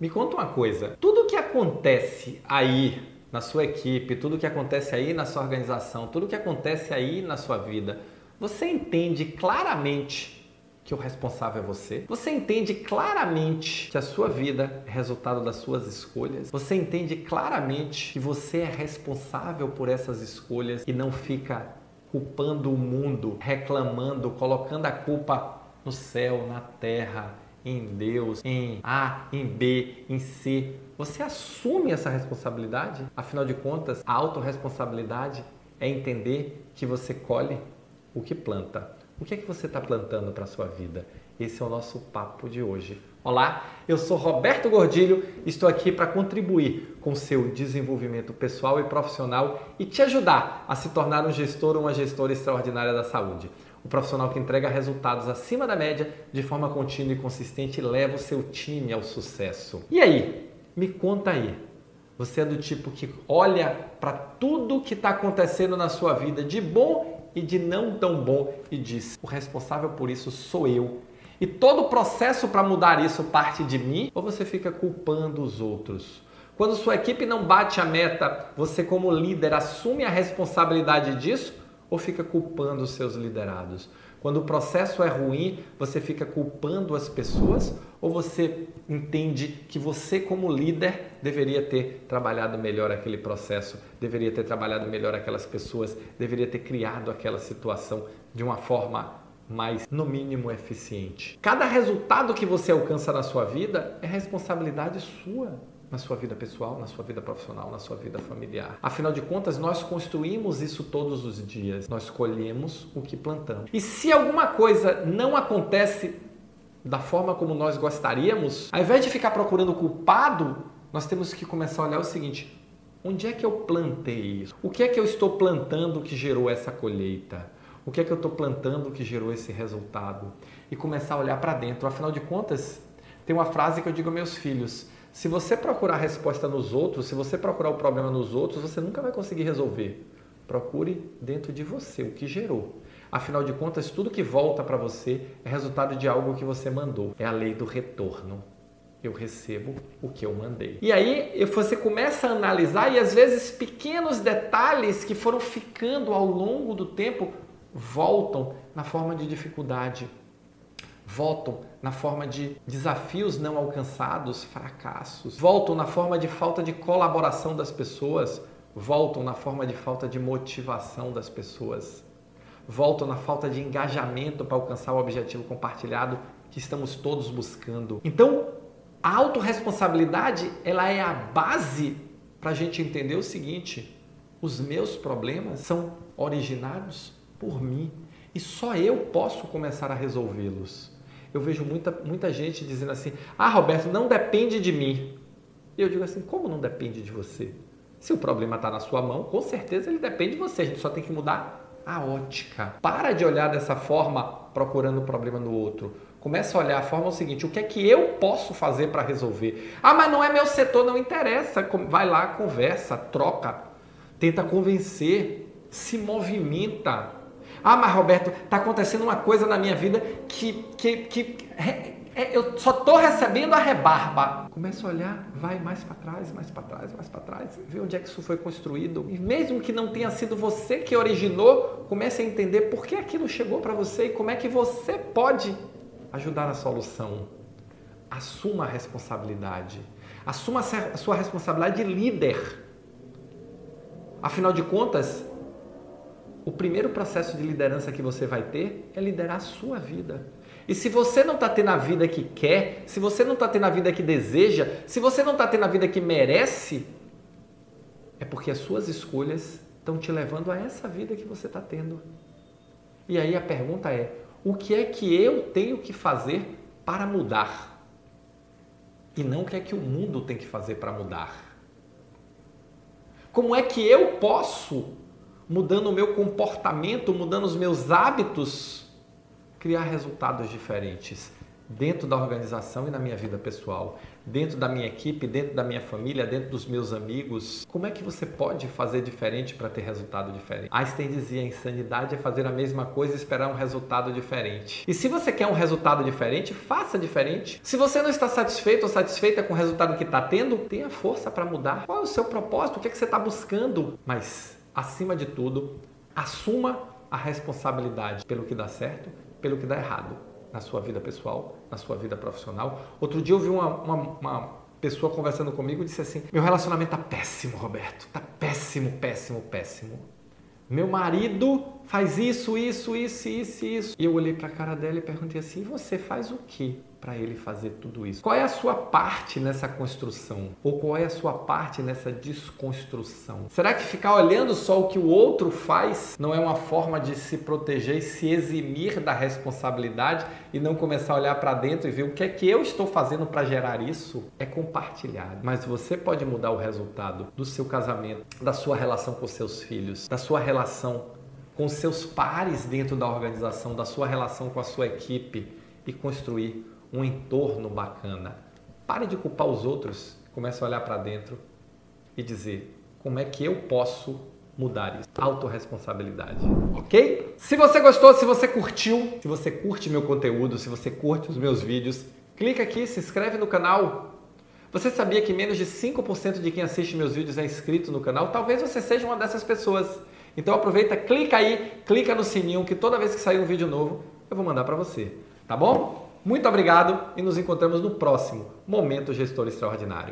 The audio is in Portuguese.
Me conta uma coisa: tudo que acontece aí na sua equipe, tudo que acontece aí na sua organização, tudo que acontece aí na sua vida, você entende claramente que o responsável é você? Você entende claramente que a sua vida é resultado das suas escolhas? Você entende claramente que você é responsável por essas escolhas e não fica culpando o mundo, reclamando, colocando a culpa no céu, na terra, em Deus, em A, em B, em C. Você assume essa responsabilidade? Afinal de contas, a autorresponsabilidade é entender que você colhe o que planta. O que é que você está plantando para a sua vida? Esse é o nosso papo de hoje. Olá, eu sou Roberto Gordilho, estou aqui para contribuir com seu desenvolvimento pessoal e profissional e te ajudar a se tornar um gestor ou uma gestora extraordinária da saúde. O profissional que entrega resultados acima da média de forma contínua e consistente leva o seu time ao sucesso. E aí, me conta aí. Você é do tipo que olha para tudo que está acontecendo na sua vida de bom e de não tão bom e diz: o responsável por isso sou eu. E todo o processo para mudar isso parte de mim? Ou você fica culpando os outros? Quando sua equipe não bate a meta, você, como líder, assume a responsabilidade disso? Ou fica culpando os seus liderados? Quando o processo é ruim, você fica culpando as pessoas ou você entende que você, como líder, deveria ter trabalhado melhor aquele processo, deveria ter trabalhado melhor aquelas pessoas, deveria ter criado aquela situação de uma forma mais, no mínimo, eficiente? Cada resultado que você alcança na sua vida é responsabilidade sua na sua vida pessoal, na sua vida profissional, na sua vida familiar. Afinal de contas, nós construímos isso todos os dias. Nós colhemos o que plantamos. E se alguma coisa não acontece da forma como nós gostaríamos, ao invés de ficar procurando o culpado, nós temos que começar a olhar o seguinte: onde é que eu plantei isso? O que é que eu estou plantando que gerou essa colheita? O que é que eu estou plantando que gerou esse resultado? E começar a olhar para dentro. Afinal de contas, tem uma frase que eu digo aos meus filhos: se você procurar a resposta nos outros, se você procurar o problema nos outros, você nunca vai conseguir resolver. Procure dentro de você o que gerou. Afinal de contas, tudo que volta para você é resultado de algo que você mandou. É a lei do retorno. Eu recebo o que eu mandei. E aí você começa a analisar e às vezes pequenos detalhes que foram ficando ao longo do tempo voltam na forma de dificuldade, voltam na forma de desafios não alcançados, fracassos, voltam na forma de falta de colaboração das pessoas, voltam na forma de falta de motivação das pessoas, voltam na falta de engajamento para alcançar o objetivo compartilhado que estamos todos buscando. Então, a autorresponsabilidade ela é a base para a gente entender o seguinte: os meus problemas são originados por mim e só eu posso começar a resolvê-los eu vejo muita, muita gente dizendo assim: ah, Roberto, não depende de mim. E eu digo assim: como não depende de você? Se o problema está na sua mão, com certeza ele depende de você. A gente só tem que mudar a ótica. Para de olhar dessa forma, procurando o problema no outro. Começa a olhar a forma o seguinte: o que é que eu posso fazer para resolver? Ah, mas não é meu setor, não interessa. Vai lá, conversa, troca, tenta convencer, se movimenta ah, mas Roberto, está acontecendo uma coisa na minha vida que, que, que é, eu só estou recebendo a rebarba. Começa a olhar, vai mais para trás, mais para trás, mais para trás, vê onde é que isso foi construído. E mesmo que não tenha sido você que originou, comece a entender por que aquilo chegou para você e como é que você pode ajudar na solução. Assuma a responsabilidade. Assuma a sua responsabilidade de líder. Afinal de contas, o primeiro processo de liderança que você vai ter é liderar a sua vida. E se você não está tendo a vida que quer, se você não está tendo a vida que deseja, se você não está tendo a vida que merece, é porque as suas escolhas estão te levando a essa vida que você está tendo. E aí a pergunta é: o que é que eu tenho que fazer para mudar? E não o que é que o mundo tem que fazer para mudar. Como é que eu posso mudando o meu comportamento, mudando os meus hábitos, criar resultados diferentes. dentro da organização e na minha vida pessoal, dentro da minha equipe, dentro da minha família, dentro dos meus amigos. Como é que você pode fazer diferente para ter resultado diferente? Einstein dizia: a insanidade é fazer a mesma coisa e esperar um resultado diferente. E se você quer um resultado diferente, faça diferente. Se você não está satisfeito ou satisfeita com o resultado que está tendo, tenha força para mudar. Qual é o seu propósito? O que, é que você está buscando? Mas, acima de tudo, assuma a responsabilidade pelo que dá certo, pelo que dá errado na sua vida pessoal, na sua vida profissional. Outro dia eu vi uma, uma, uma pessoa conversando comigo e disse assim: Meu relacionamento tá péssimo, Roberto. Tá péssimo, péssimo, péssimo. Meu marido faz isso, isso, isso, isso, isso. E eu olhei para a cara dela e perguntei assim: Você faz o quê? Para ele fazer tudo isso? Qual é a sua parte nessa construção? Ou qual é a sua parte nessa desconstrução? Será que ficar olhando só o que o outro faz não é uma forma de se proteger e se eximir da responsabilidade e não começar a olhar para dentro e ver o que é que eu estou fazendo para gerar isso? É compartilhado. Mas você pode mudar o resultado do seu casamento, da sua relação com seus filhos, da sua relação com seus pares dentro da organização, da sua relação com a sua equipe e construir um entorno bacana. Pare de culpar os outros, comece a olhar para dentro e dizer como é que eu posso mudar isso. Autoresponsabilidade, ok? Se você gostou, se você curtiu, se você curte meu conteúdo, se você curte os meus vídeos, clica aqui, se inscreve no canal. Você sabia que menos de 5% de quem assiste meus vídeos é inscrito no canal? Talvez você seja uma dessas pessoas. Então aproveita, clica aí, clica no sininho que toda vez que sair um vídeo novo, eu vou mandar para você, tá bom? Muito obrigado e nos encontramos no próximo Momento Gestor Extraordinário.